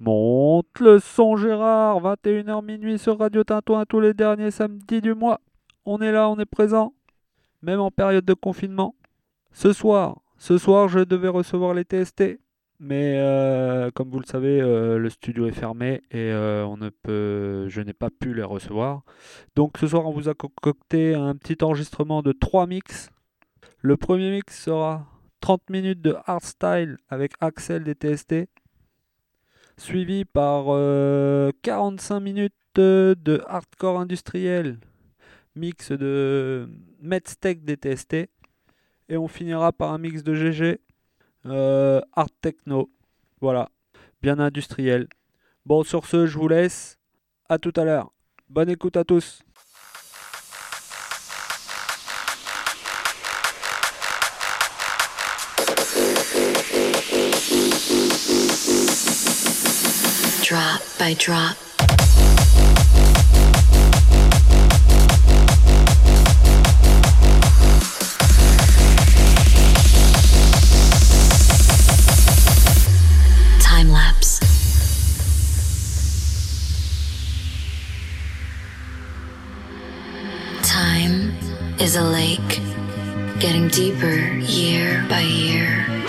Monte le son Gérard, 21h minuit sur Radio Tintouin tous les derniers samedis du mois. On est là, on est présent, même en période de confinement. Ce soir, ce soir je devais recevoir les TST, mais euh, comme vous le savez, euh, le studio est fermé et euh, on ne peut, je n'ai pas pu les recevoir. Donc ce soir on vous a concocté un petit enregistrement de 3 mix. Le premier mix sera 30 minutes de hardstyle avec Axel des TST suivi par 45 euh, minutes de hardcore industriel, mix de Medstech DTST, et on finira par un mix de GG, euh, art techno, voilà, bien industriel. Bon, sur ce, je vous laisse, à tout à l'heure. Bonne écoute à tous. By drop. Time lapse. Time is a lake, getting deeper year by year.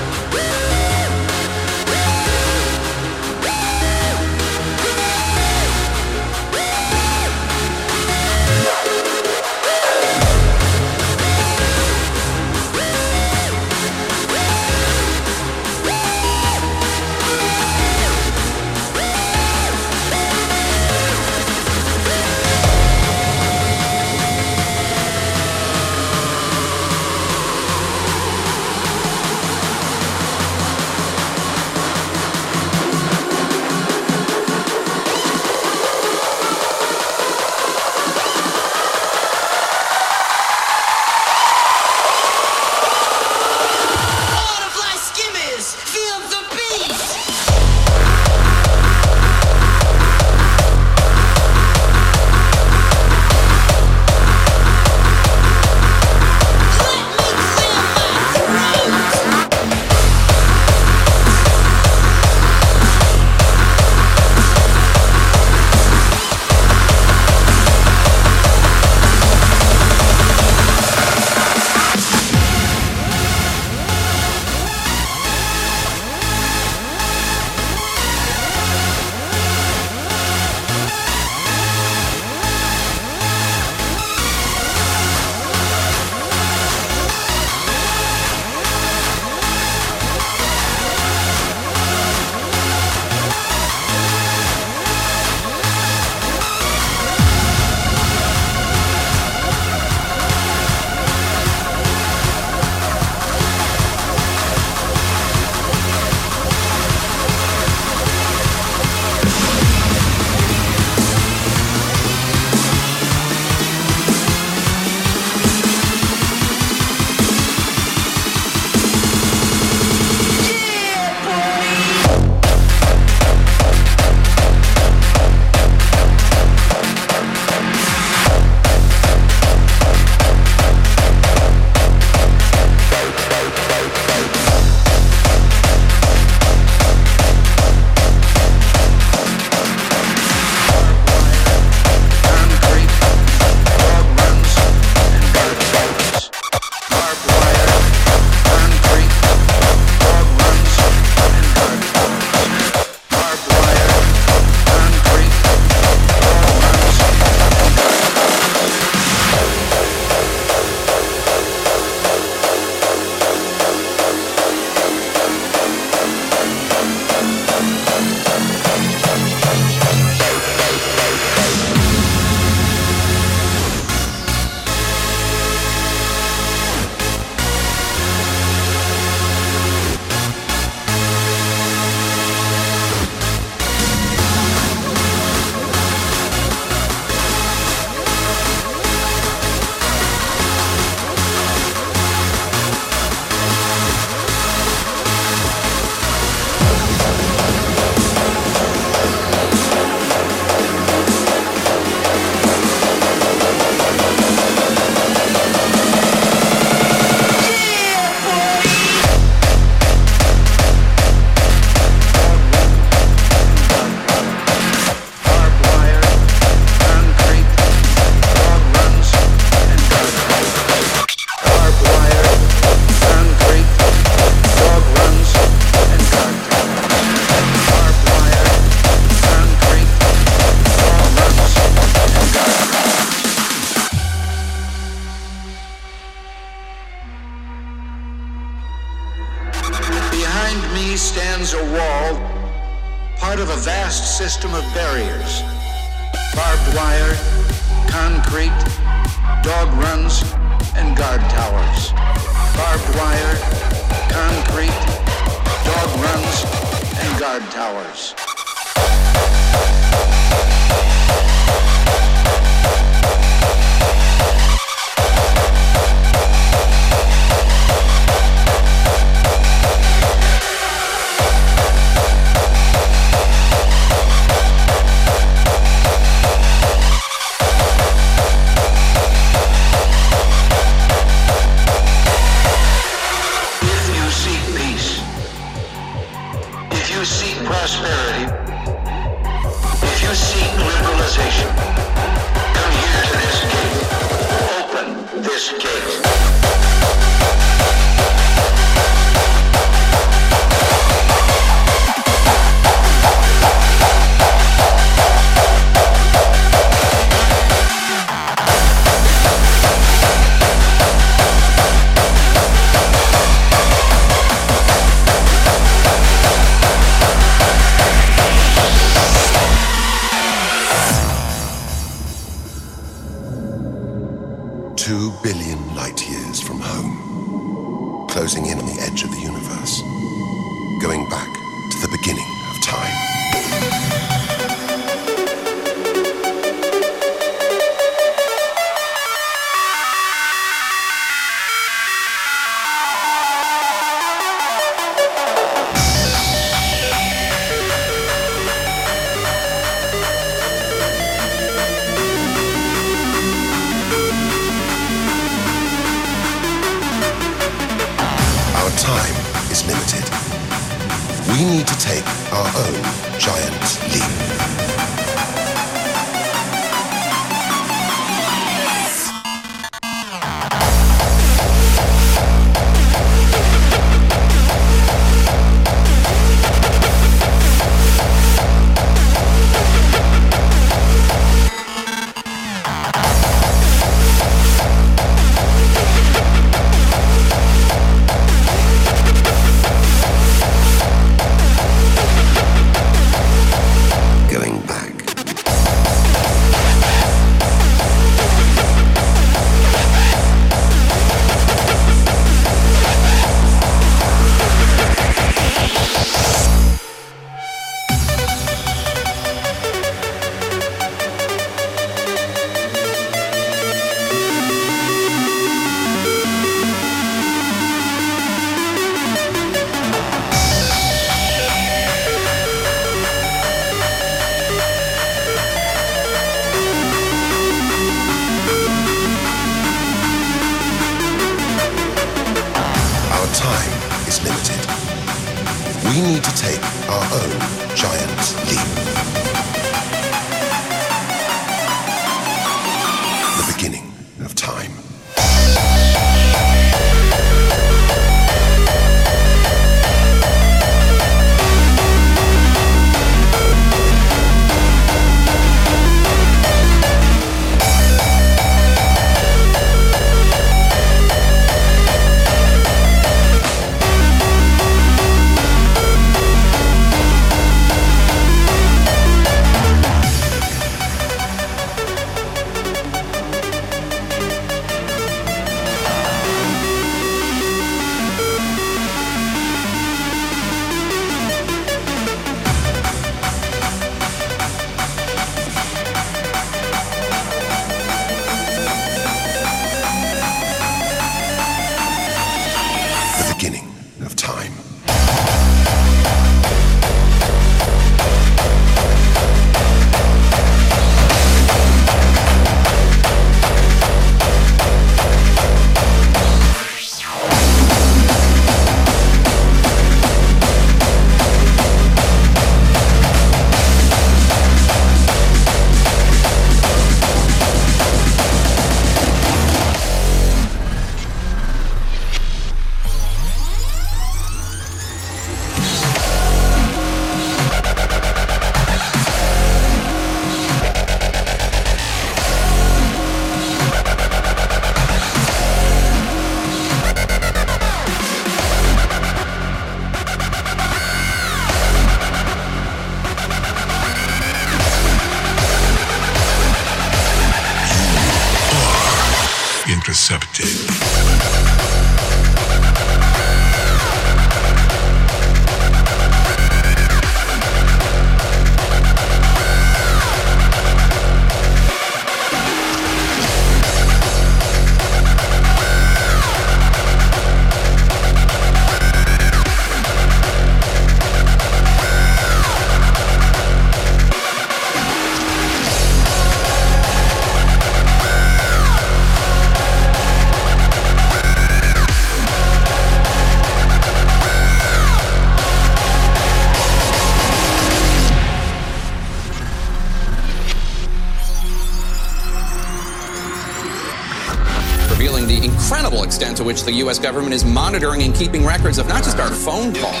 The U.S. government is monitoring and keeping records of not just our phone calls.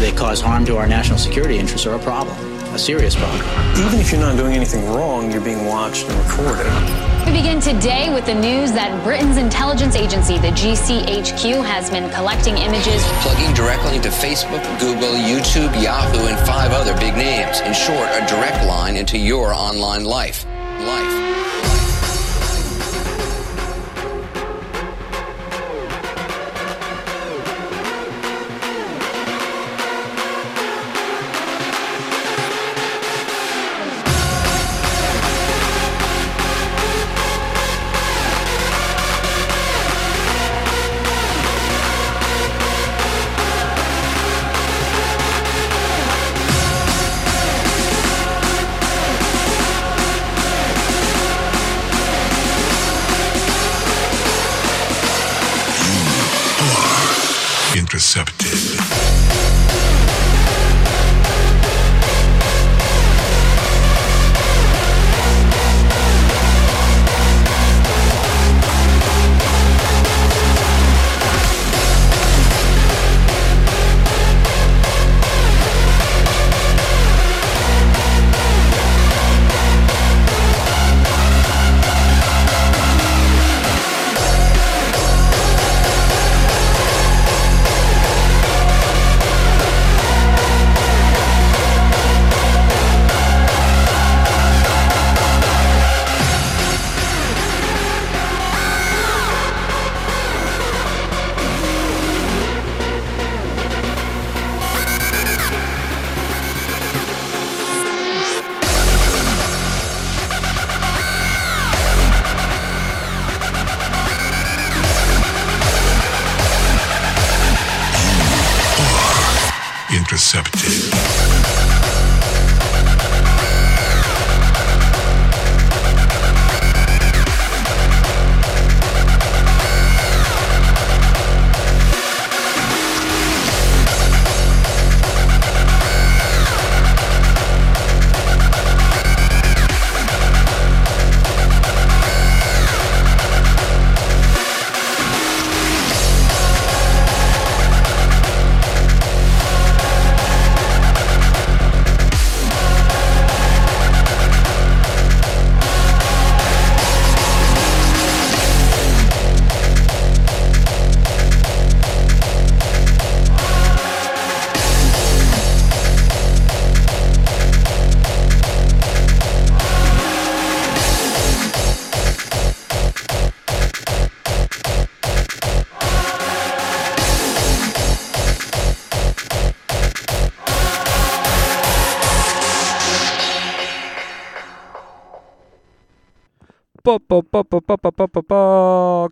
They cause harm to our national security interests are a problem, a serious problem. Even if you're not doing anything wrong, you're being watched and recorded. We begin today with the news that Britain's intelligence agency, the GCHQ, has been collecting images. Plugging directly into Facebook, Google, YouTube, Yahoo, and five other big names. In short, a direct line into your online life. Life.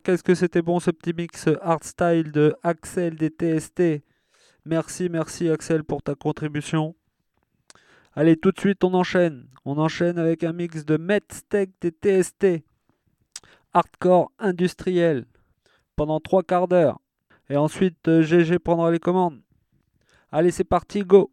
Qu'est-ce que c'était bon ce petit mix hardstyle de Axel des TST. Merci, merci Axel pour ta contribution. Allez, tout de suite, on enchaîne. On enchaîne avec un mix de Medsteak des TST. Hardcore industriel. Pendant trois quarts d'heure. Et ensuite, euh, GG prendra les commandes. Allez, c'est parti, go!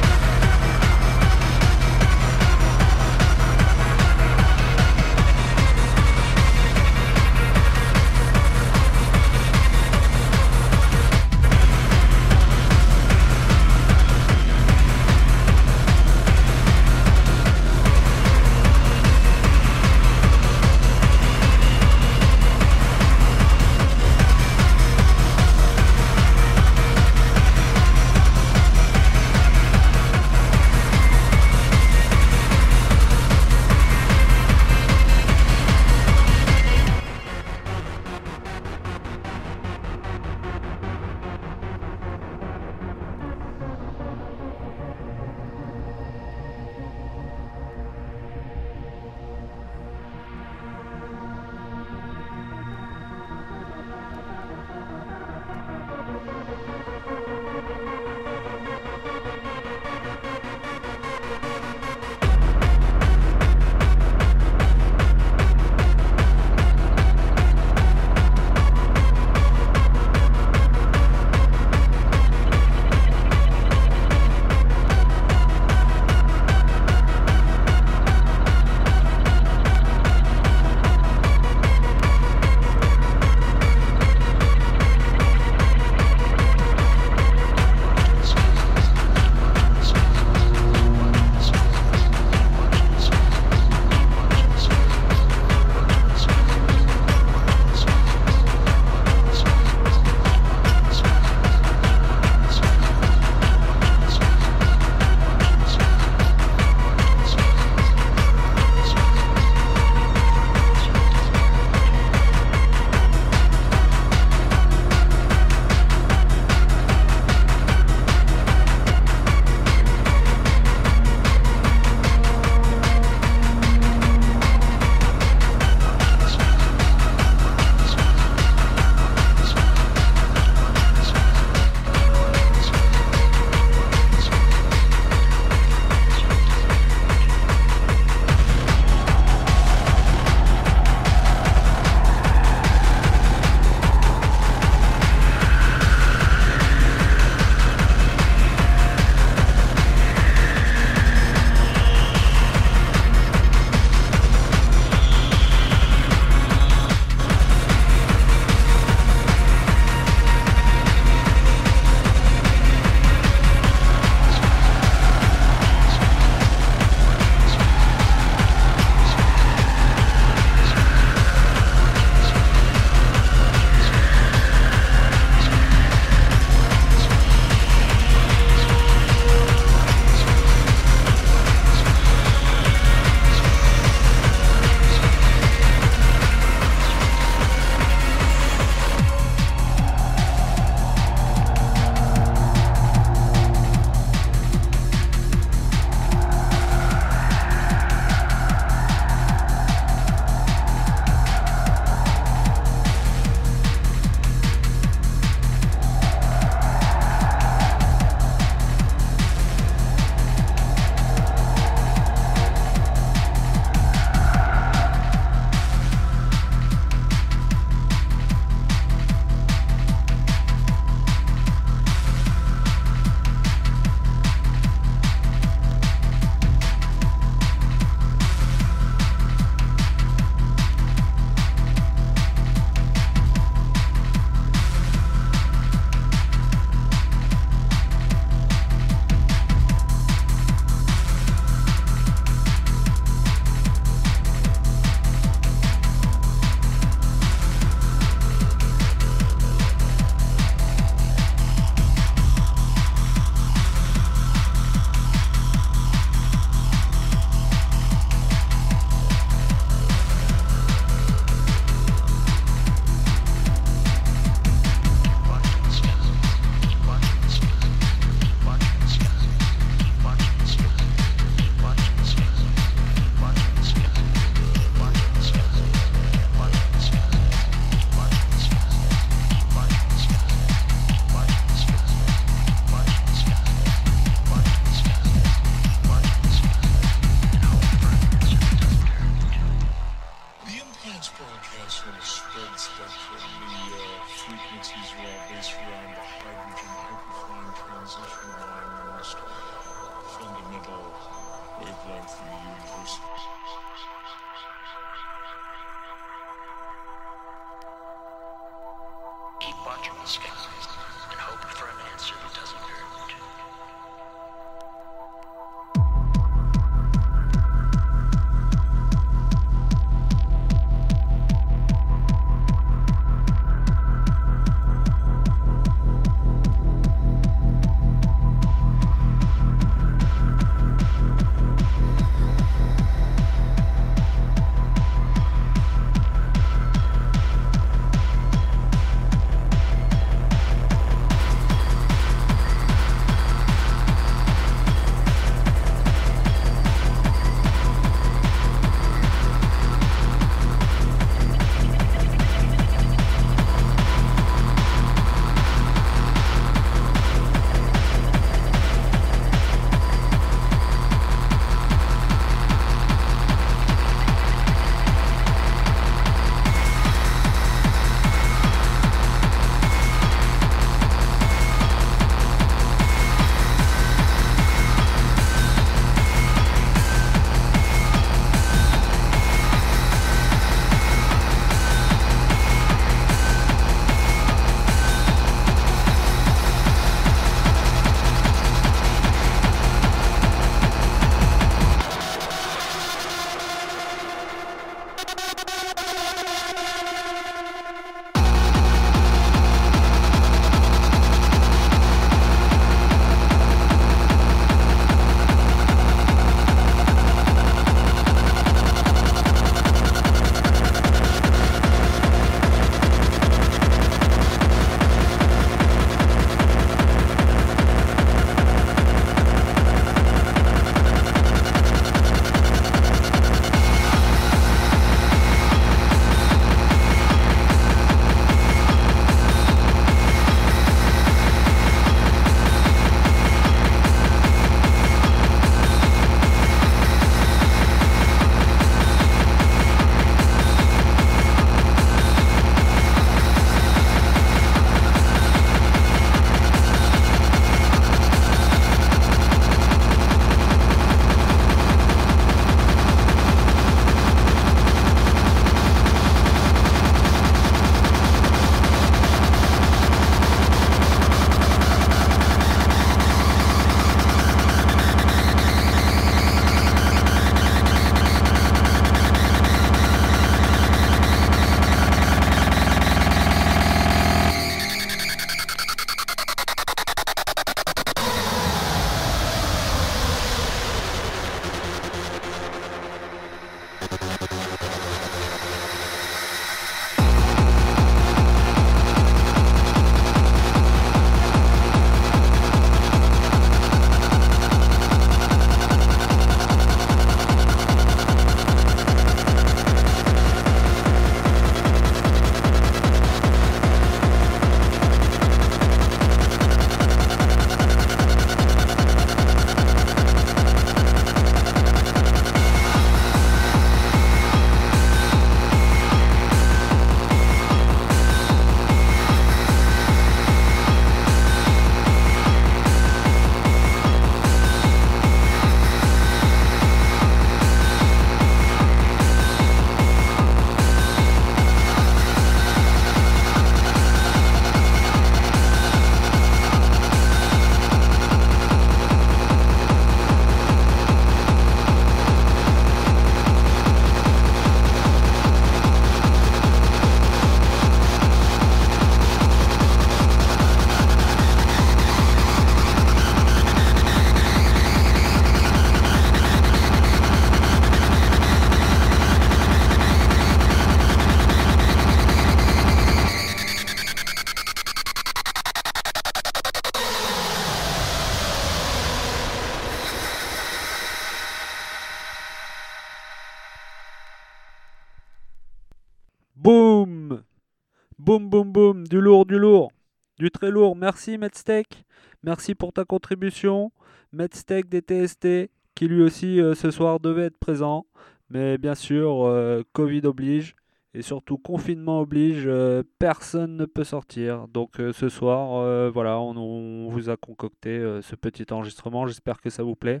Boum, boum, boum Du lourd, du lourd Du très lourd. Merci, Medsteak. Merci pour ta contribution. Medsteak des TST, qui lui aussi euh, ce soir devait être présent. Mais bien sûr, euh, Covid oblige. Et surtout, confinement oblige, euh, personne ne peut sortir. Donc ce soir, voilà, on, vous a concocté ce petit enregistrement. J'espère que ça vous plaît.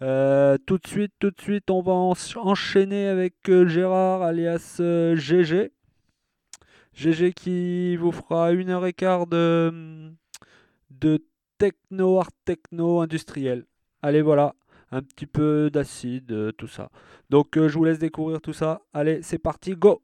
Tout de suite, tout de suite, on va en- enchaîner avec Gérard alias GG. GG qui vous fera une heure et quart de, techno, art techno industriel. Allez, voilà, un petit peu d'acide, euh, tout ça. Donc euh, je vous laisse découvrir tout ça. Allez, c'est parti, go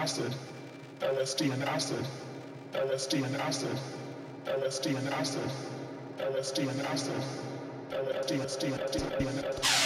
LSD and acid, LSD and acid, LSD and acid, LSD and acid, LSD and acid, LSD and acid.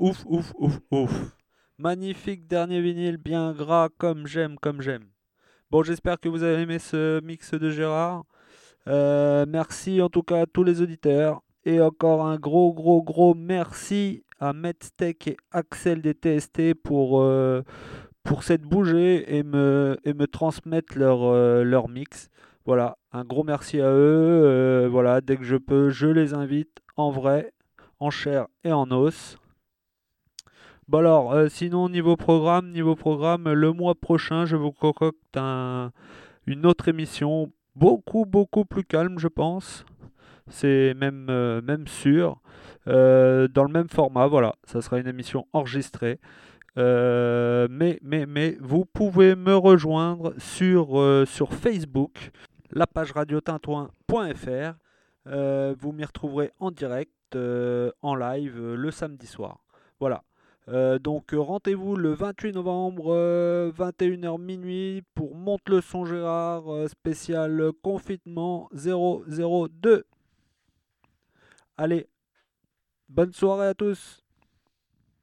Ouf, ouf, ouf, ouf. Magnifique dernier vinyle, bien gras, comme j'aime, comme j'aime. Bon, j'espère que vous avez aimé ce mix de Gérard. Euh, merci en tout cas à tous les auditeurs. Et encore un gros, gros, gros merci à Medstech et Axel des TST pour, euh, pour cette bouger et me, et me transmettre leur, euh, leur mix. Voilà, un gros merci à eux. Voilà, dès que je peux, je les invite en vrai, en chair et en os. Bon alors, euh, sinon niveau programme, niveau programme, le mois prochain, je vous concocte un, une autre émission beaucoup beaucoup plus calme, je pense. C'est même euh, même sûr. Euh, dans le même format, voilà, ça sera une émission enregistrée. Mais, mais, mais, vous pouvez me rejoindre sur, Facebook, la page radiotintouin.fr. Euh, vous m'y retrouverez en direct, en live, le samedi soir. Voilà. Euh, donc euh, rendez-vous le 28 novembre, euh, 21h minuit, pour Monte le son Gérard, euh, spécial confinement 002. Allez, bonne soirée à tous